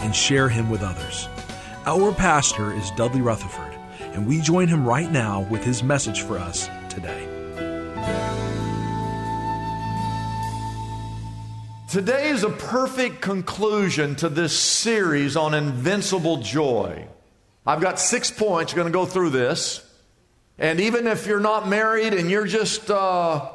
and share him with others. Our pastor is Dudley Rutherford, and we join him right now with his message for us today. Today is a perfect conclusion to this series on invincible joy. I've got six points, going to go through this. And even if you're not married and you're just, uh,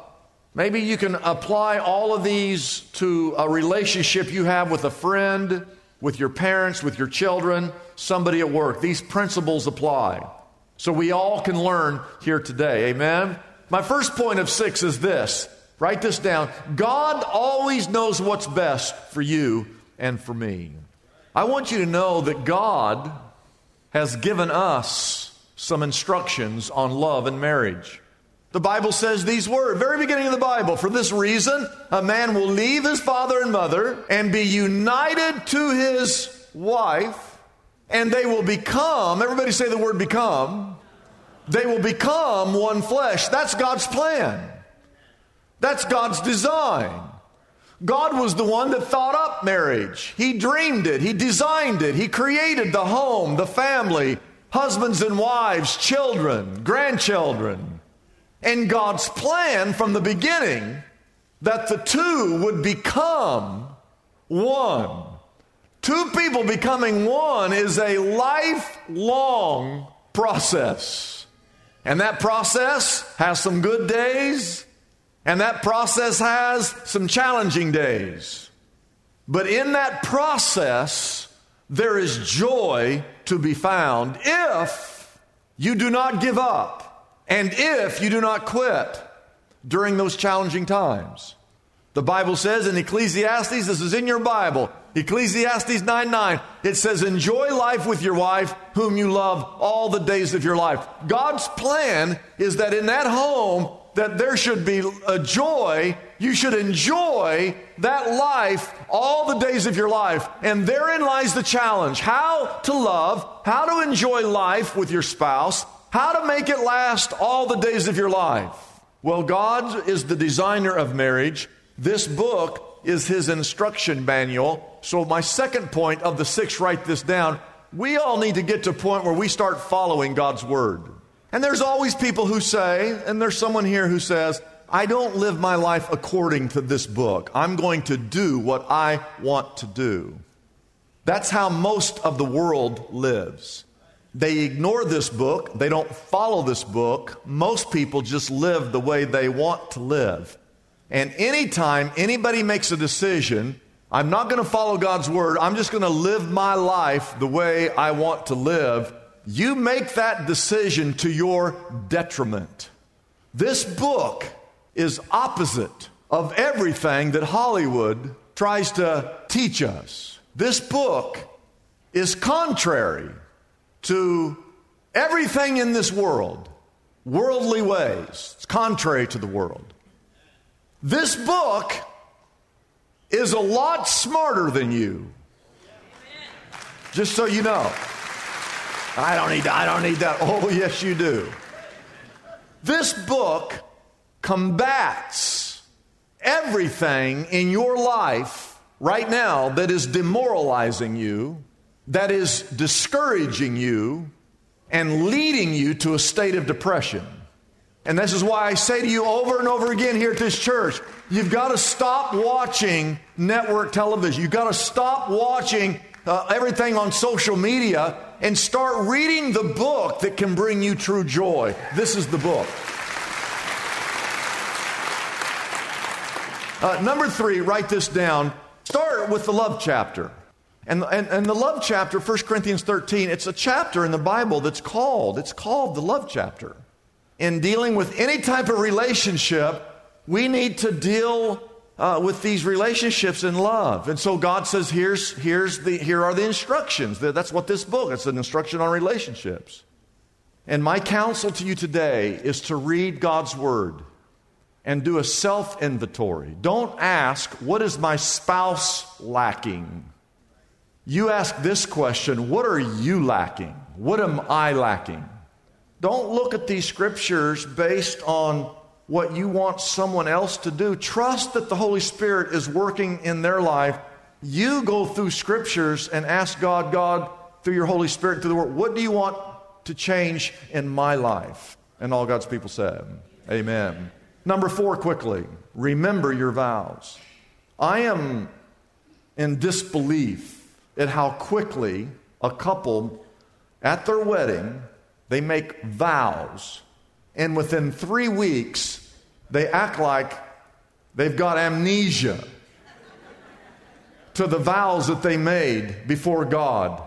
maybe you can apply all of these to a relationship you have with a friend with your parents, with your children, somebody at work. These principles apply. So we all can learn here today. Amen? My first point of six is this write this down God always knows what's best for you and for me. I want you to know that God has given us some instructions on love and marriage. The Bible says these words, very beginning of the Bible. For this reason, a man will leave his father and mother and be united to his wife, and they will become, everybody say the word become, they will become one flesh. That's God's plan. That's God's design. God was the one that thought up marriage. He dreamed it, He designed it, He created the home, the family, husbands and wives, children, grandchildren and God's plan from the beginning that the two would become one. Two people becoming one is a lifelong process. And that process has some good days, and that process has some challenging days. But in that process, there is joy to be found if you do not give up and if you do not quit during those challenging times. The Bible says in Ecclesiastes, this is in your Bible, Ecclesiastes 9 9, it says, Enjoy life with your wife, whom you love all the days of your life. God's plan is that in that home, that there should be a joy. You should enjoy that life all the days of your life. And therein lies the challenge how to love, how to enjoy life with your spouse, how to make it last all the days of your life. Well, God is the designer of marriage. This book is his instruction manual. So, my second point of the six, write this down. We all need to get to a point where we start following God's word. And there's always people who say, and there's someone here who says, I don't live my life according to this book. I'm going to do what I want to do. That's how most of the world lives. They ignore this book, they don't follow this book. Most people just live the way they want to live. And anytime anybody makes a decision, I'm not going to follow God's word, I'm just going to live my life the way I want to live, you make that decision to your detriment. This book is opposite of everything that Hollywood tries to teach us. This book is contrary to everything in this world, worldly ways. It's contrary to the world. This book is a lot smarter than you. Just so you know. I don't need I don't need that. Oh, yes, you do. This book combats everything in your life right now that is demoralizing you that is discouraging you and leading you to a state of depression. And this is why I say to you over and over again here at this church you've got to stop watching network television. You've got to stop watching uh, everything on social media and start reading the book that can bring you true joy. This is the book. Uh, number three, write this down. Start with the love chapter. And, and, and the love chapter, 1 Corinthians 13, it's a chapter in the Bible that's called, it's called the love chapter. In dealing with any type of relationship, we need to deal uh, with these relationships in love. And so God says, here's, here's the, here are the instructions. That's what this book, it's an instruction on relationships. And my counsel to you today is to read God's word and do a self inventory. Don't ask, what is my spouse lacking? You ask this question, what are you lacking? What am I lacking? Don't look at these scriptures based on what you want someone else to do. Trust that the Holy Spirit is working in their life. You go through scriptures and ask God, God, through your Holy Spirit, through the Word, what do you want to change in my life? And all God's people said, Amen. Number four, quickly, remember your vows. I am in disbelief at how quickly a couple at their wedding they make vows and within 3 weeks they act like they've got amnesia to the vows that they made before God.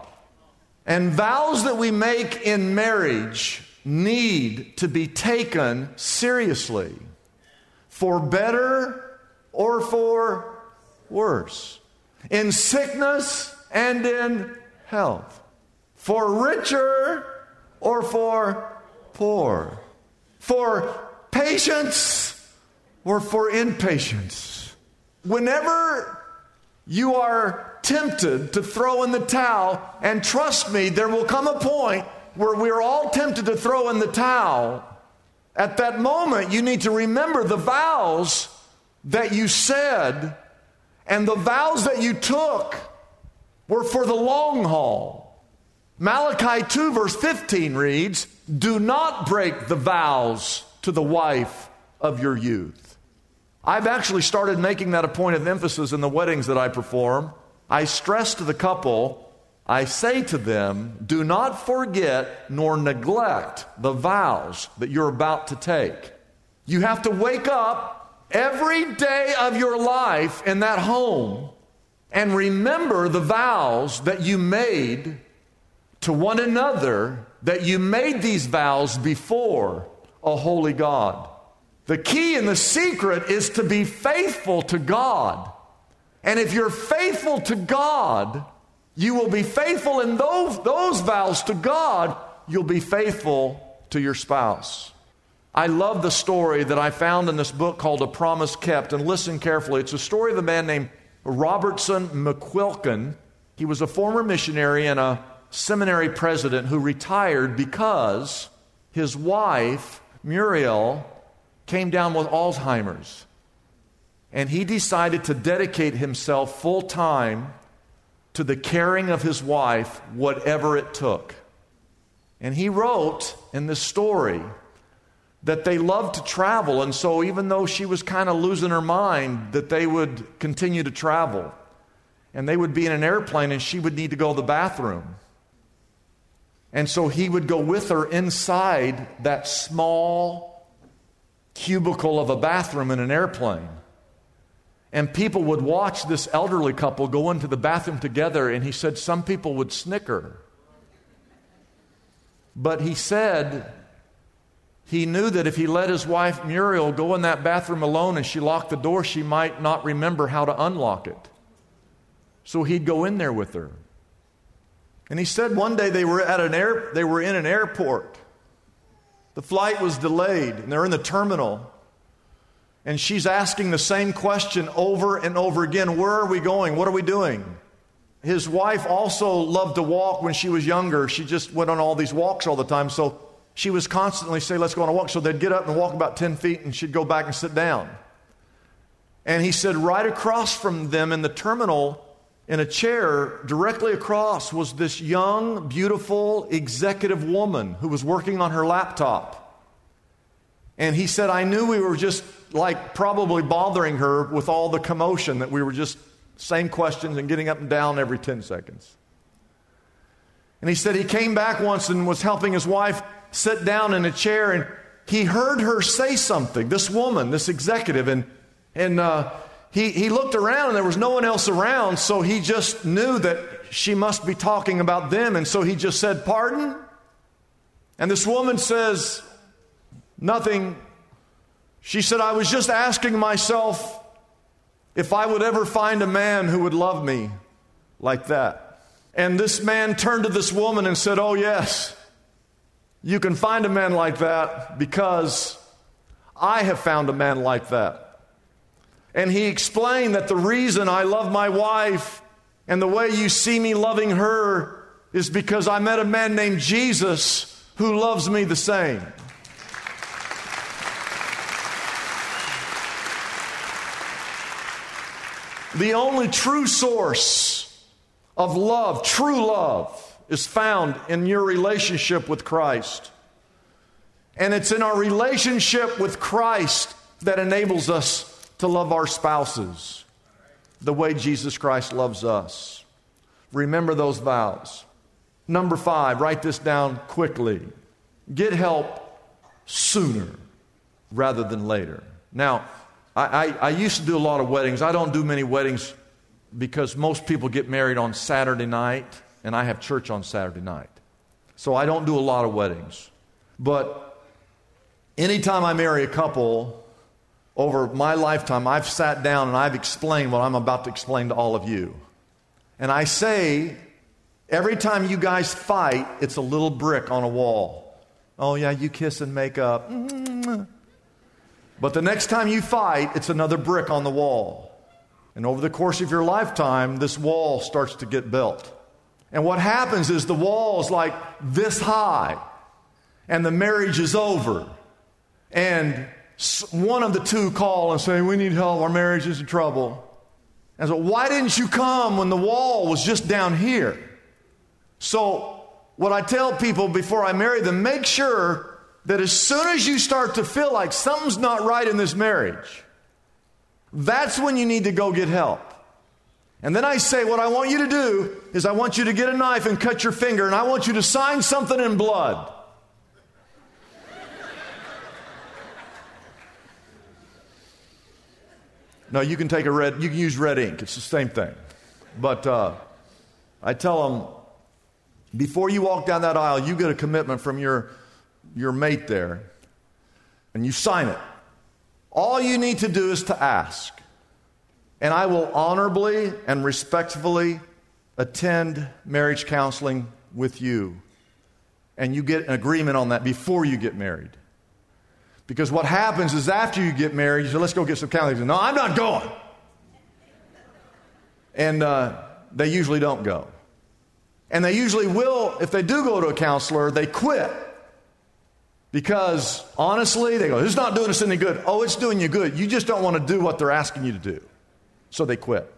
And vows that we make in marriage need to be taken seriously for better or for worse, in sickness and in health, for richer or for poor, for patience or for impatience. Whenever you are tempted to throw in the towel, and trust me, there will come a point where we're all tempted to throw in the towel. At that moment, you need to remember the vows that you said and the vows that you took were for the long haul. Malachi 2, verse 15 reads, Do not break the vows to the wife of your youth. I've actually started making that a point of emphasis in the weddings that I perform. I stress to the couple I say to them, do not forget nor neglect the vows that you're about to take. You have to wake up every day of your life in that home and remember the vows that you made to one another, that you made these vows before a holy God. The key and the secret is to be faithful to God. And if you're faithful to God, you will be faithful in those, those vows to God, you'll be faithful to your spouse. I love the story that I found in this book called A Promise Kept. And listen carefully. It's a story of a man named Robertson McQuilkin. He was a former missionary and a seminary president who retired because his wife, Muriel, came down with Alzheimer's. And he decided to dedicate himself full time to the caring of his wife, whatever it took. And he wrote in this story that they loved to travel, and so even though she was kind of losing her mind, that they would continue to travel. And they would be in an airplane, and she would need to go to the bathroom. And so he would go with her inside that small cubicle of a bathroom in an airplane. And people would watch this elderly couple go into the bathroom together, and he said some people would snicker. But he said he knew that if he let his wife Muriel go in that bathroom alone and she locked the door, she might not remember how to unlock it. So he'd go in there with her. And he said one day they were at an air, they were in an airport. The flight was delayed, and they're in the terminal. And she's asking the same question over and over again Where are we going? What are we doing? His wife also loved to walk when she was younger. She just went on all these walks all the time. So she was constantly say, Let's go on a walk. So they'd get up and walk about 10 feet and she'd go back and sit down. And he said, right across from them in the terminal, in a chair directly across, was this young, beautiful executive woman who was working on her laptop. And he said, I knew we were just like probably bothering her with all the commotion that we were just same questions and getting up and down every 10 seconds. And he said he came back once and was helping his wife sit down in a chair and he heard her say something, this woman, this executive, and, and uh, he, he looked around and there was no one else around, so he just knew that she must be talking about them, and so he just said, Pardon? And this woman says, Nothing. She said, I was just asking myself if I would ever find a man who would love me like that. And this man turned to this woman and said, Oh, yes, you can find a man like that because I have found a man like that. And he explained that the reason I love my wife and the way you see me loving her is because I met a man named Jesus who loves me the same. The only true source of love, true love, is found in your relationship with Christ. And it's in our relationship with Christ that enables us to love our spouses the way Jesus Christ loves us. Remember those vows. Number five, write this down quickly. Get help sooner rather than later. Now, I, I, I, used to do a lot of weddings. I don't do many weddings because most people get married on Saturday night, and I have church on Saturday night. So I don't do a lot of weddings. But anytime I marry a couple, over my lifetime, I've sat down and I've explained what I'm about to explain to all of you. And I say, every time you guys fight, it's a little brick on a wall. Oh, yeah, you kiss and make up. But the next time you fight, it's another brick on the wall. And over the course of your lifetime, this wall starts to get built. And what happens is the wall is like this high, and the marriage is over. And one of the two call and say, We need help, our marriage is in trouble. And so, why didn't you come when the wall was just down here? So, what I tell people before I marry them, make sure that as soon as you start to feel like something's not right in this marriage, that's when you need to go get help. And then I say, What I want you to do is I want you to get a knife and cut your finger, and I want you to sign something in blood. No, you can take a red, you can use red ink. It's the same thing. But uh, I tell them, before you walk down that aisle, you get a commitment from your, your mate there, and you sign it. All you need to do is to ask. And I will honorably and respectfully attend marriage counseling with you. And you get an agreement on that before you get married. Because what happens is after you get married, you say, let's go get some counseling. No, I'm not going. And uh, they usually don't go. And they usually will, if they do go to a counselor, they quit. Because honestly, they go, this is not doing us any good. Oh, it's doing you good. You just don't want to do what they're asking you to do. So they quit.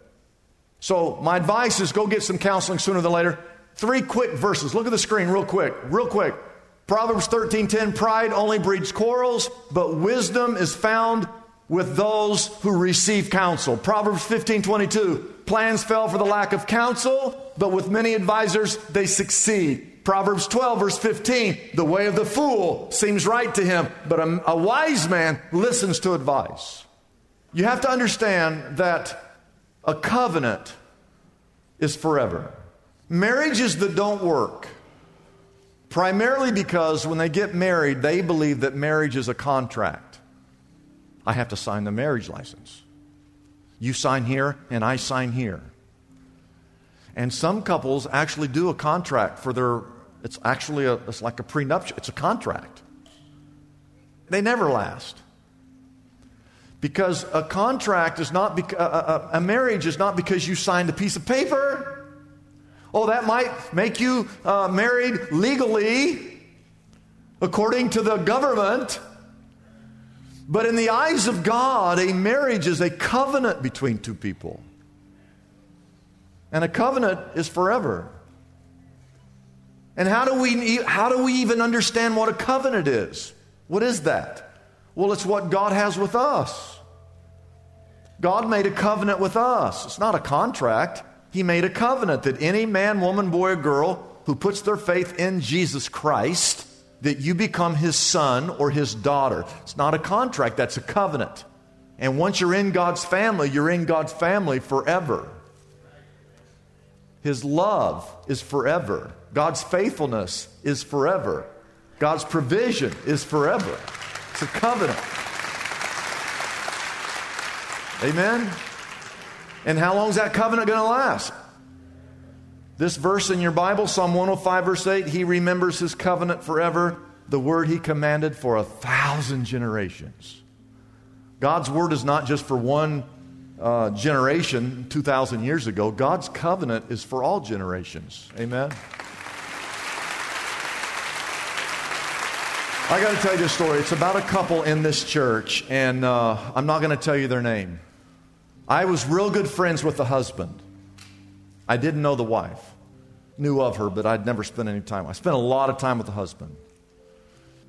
So my advice is go get some counseling sooner than later. Three quick verses. Look at the screen real quick, real quick. Proverbs 13:10 pride only breeds quarrels, but wisdom is found with those who receive counsel. Proverbs 15:22 plans fail for the lack of counsel, but with many advisors they succeed. Proverbs 12 verse 15 the way of the fool seems right to him, but a, a wise man listens to advice. You have to understand that a covenant is forever. Marriages that don't work Primarily because when they get married, they believe that marriage is a contract. I have to sign the marriage license. You sign here, and I sign here. And some couples actually do a contract for their, it's actually a, it's like a prenuptial, it's a contract. They never last. Because a contract is not, beca- a, a, a marriage is not because you signed a piece of paper. Oh, that might make you uh, married legally according to the government. But in the eyes of God, a marriage is a covenant between two people. And a covenant is forever. And how do we, how do we even understand what a covenant is? What is that? Well, it's what God has with us. God made a covenant with us. It's not a contract. He made a covenant that any man, woman, boy, or girl who puts their faith in Jesus Christ, that you become his son or his daughter. It's not a contract, that's a covenant. And once you're in God's family, you're in God's family forever. His love is forever. God's faithfulness is forever. God's provision is forever. It's a covenant. Amen? And how long is that covenant going to last? This verse in your Bible, Psalm 105, verse 8, He remembers His covenant forever, the word He commanded for a thousand generations. God's word is not just for one uh, generation 2,000 years ago. God's covenant is for all generations. Amen? I got to tell you this story. It's about a couple in this church, and uh, I'm not going to tell you their name. I was real good friends with the husband. I didn't know the wife. Knew of her, but I'd never spent any time. I spent a lot of time with the husband.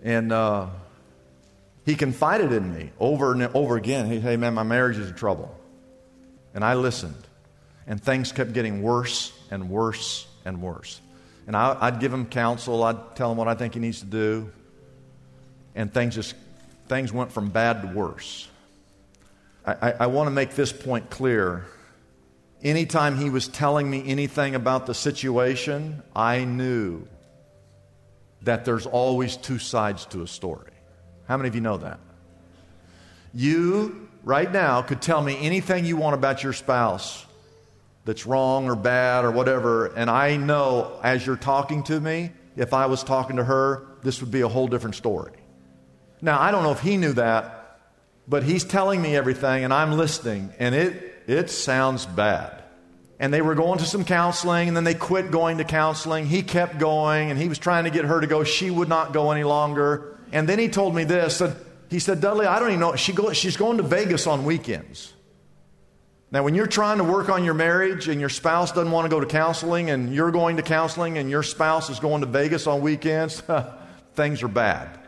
And uh, he confided in me over and over again hey, hey, man, my marriage is in trouble. And I listened. And things kept getting worse and worse and worse. And I, would give him counsel. I'd tell him what I think he needs to do. And things just things went from bad to worse. I, I want to make this point clear. Anytime he was telling me anything about the situation, I knew that there's always two sides to a story. How many of you know that? You, right now, could tell me anything you want about your spouse that's wrong or bad or whatever, and I know as you're talking to me, if I was talking to her, this would be a whole different story. Now, I don't know if he knew that, but he's telling me everything and I'm listening, and it, it sounds bad. And they were going to some counseling, and then they quit going to counseling. He kept going, and he was trying to get her to go. She would not go any longer. And then he told me this. He said, Dudley, I don't even know. She go, she's going to Vegas on weekends. Now, when you're trying to work on your marriage and your spouse doesn't want to go to counseling, and you're going to counseling, and your spouse is going to Vegas on weekends, things are bad.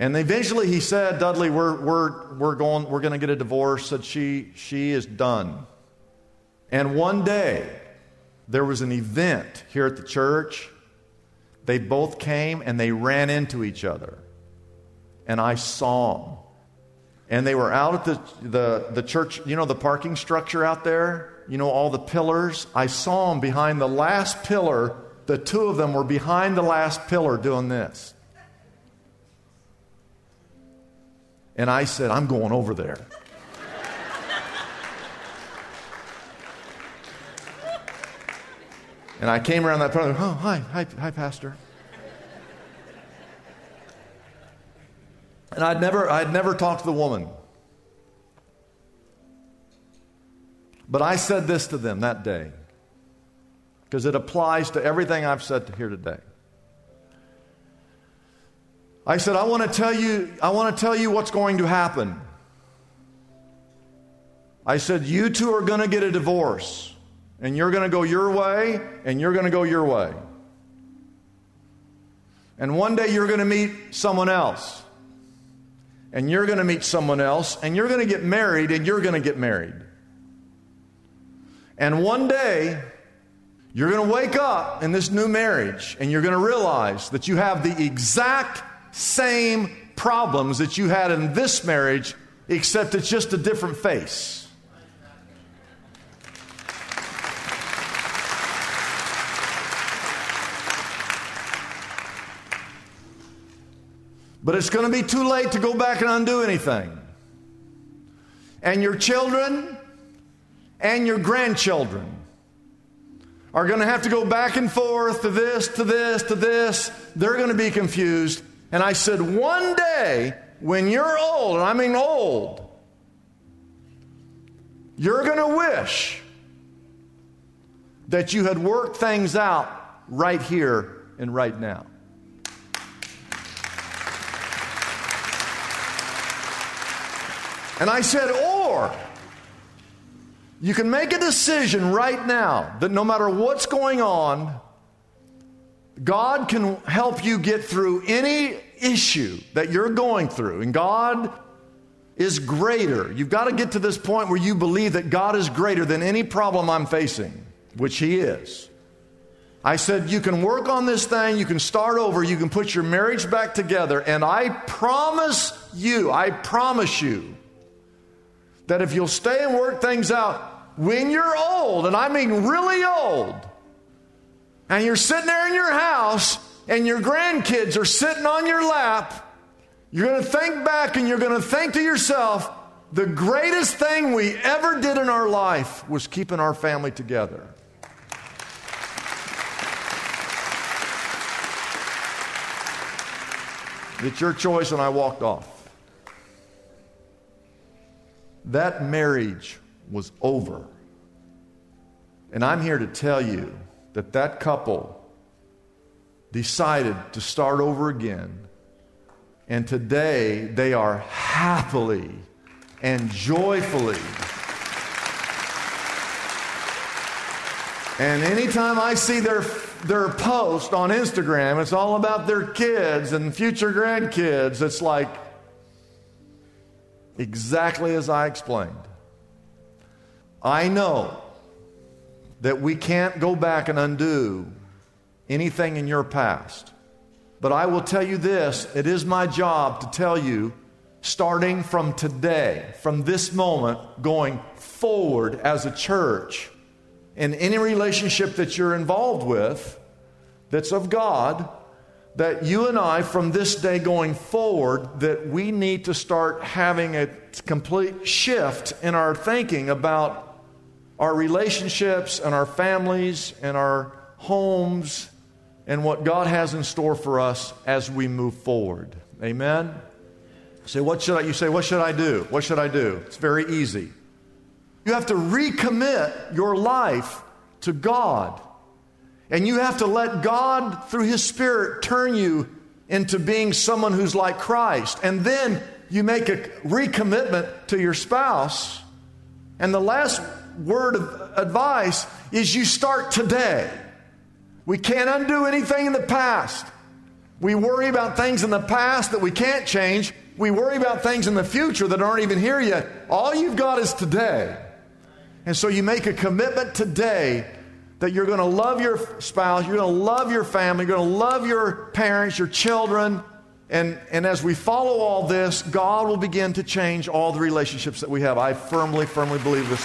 And eventually he said, Dudley, we're, we're, we're going, we're going to get a divorce. Said she, she is done. And one day, there was an event here at the church. They both came and they ran into each other. And I saw them. And they were out at the, the, the church, you know, the parking structure out there? You know, all the pillars? I saw them behind the last pillar. The two of them were behind the last pillar doing this. And I said, I'm going over there. and I came around that part. Oh, hi, hi, hi, Pastor. And I'd never, I'd never talked to the woman. But I said this to them that day because it applies to everything I've said here today. I said, I want to tell you, I want to tell you what's going to happen. I said, You two are going to get a divorce, and you're going to go your way, and you're going to go your way. And one day you're going to meet someone else, and you're going to meet someone else, and you're going to get married, and you're going to get married. And one day, you're going to wake up in this new marriage, and you're going to realize that you have the exact same problems that you had in this marriage, except it's just a different face. But it's going to be too late to go back and undo anything. And your children and your grandchildren are going to have to go back and forth to this, to this, to this. They're going to be confused. And I said, one day when you're old, and I mean old, you're going to wish that you had worked things out right here and right now. And I said, or you can make a decision right now that no matter what's going on, God can help you get through any issue that you're going through, and God is greater. You've got to get to this point where you believe that God is greater than any problem I'm facing, which He is. I said, You can work on this thing, you can start over, you can put your marriage back together, and I promise you, I promise you, that if you'll stay and work things out, when you're old, and I mean really old, and you're sitting there in your house and your grandkids are sitting on your lap, you're going to think back and you're going to think to yourself, the greatest thing we ever did in our life was keeping our family together. It's your choice, and I walked off. That marriage was over. And I'm here to tell you that that couple decided to start over again. And today they are happily and joyfully. And anytime I see their, their post on Instagram, it's all about their kids and future grandkids. It's like exactly as I explained. I know that we can't go back and undo anything in your past. But I will tell you this it is my job to tell you, starting from today, from this moment, going forward as a church, in any relationship that you're involved with that's of God, that you and I, from this day going forward, that we need to start having a complete shift in our thinking about our relationships and our families and our homes and what God has in store for us as we move forward. Amen. Say, what should I? You say, what should I do? What should I do? It's very easy. You have to recommit your life to God. And you have to let God, through His Spirit, turn you into being someone who's like Christ. And then you make a recommitment to your spouse. And the last word of advice is you start today. We can't undo anything in the past. We worry about things in the past that we can't change. We worry about things in the future that aren't even here yet. All you've got is today. And so you make a commitment today that you're going to love your spouse, you're going to love your family, you're going to love your parents, your children. And, and as we follow all this, God will begin to change all the relationships that we have. I firmly, firmly believe this.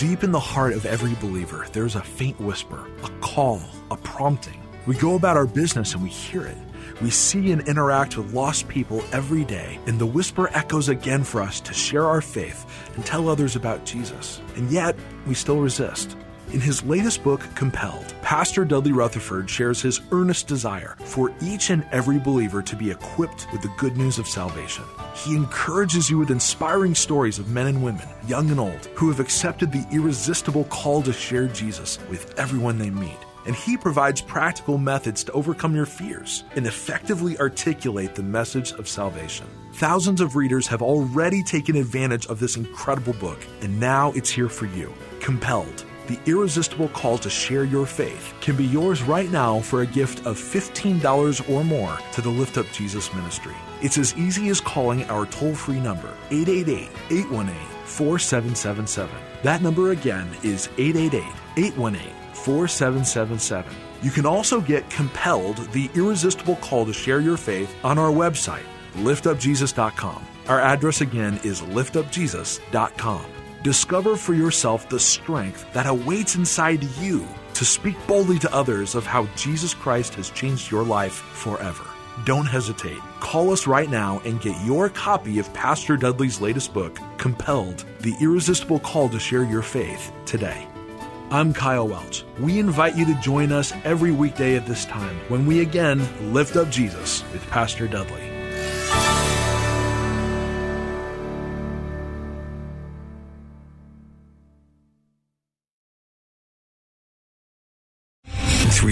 Deep in the heart of every believer, there's a faint whisper, a call, a prompting. We go about our business and we hear it. We see and interact with lost people every day, and the whisper echoes again for us to share our faith and tell others about Jesus. And yet, we still resist. In his latest book, Compelled, Pastor Dudley Rutherford shares his earnest desire for each and every believer to be equipped with the good news of salvation. He encourages you with inspiring stories of men and women, young and old, who have accepted the irresistible call to share Jesus with everyone they meet. And he provides practical methods to overcome your fears and effectively articulate the message of salvation. Thousands of readers have already taken advantage of this incredible book, and now it's here for you. Compelled the irresistible call to share your faith can be yours right now for a gift of $15 or more to the Lift Up Jesus ministry. It's as easy as calling our toll free number, 888 818 4777. That number again is 888 818 4777. You can also get Compelled, the irresistible call to share your faith, on our website, liftupjesus.com. Our address again is liftupjesus.com. Discover for yourself the strength that awaits inside you to speak boldly to others of how Jesus Christ has changed your life forever. Don't hesitate. Call us right now and get your copy of Pastor Dudley's latest book, Compelled The Irresistible Call to Share Your Faith, today. I'm Kyle Welch. We invite you to join us every weekday at this time when we again lift up Jesus with Pastor Dudley.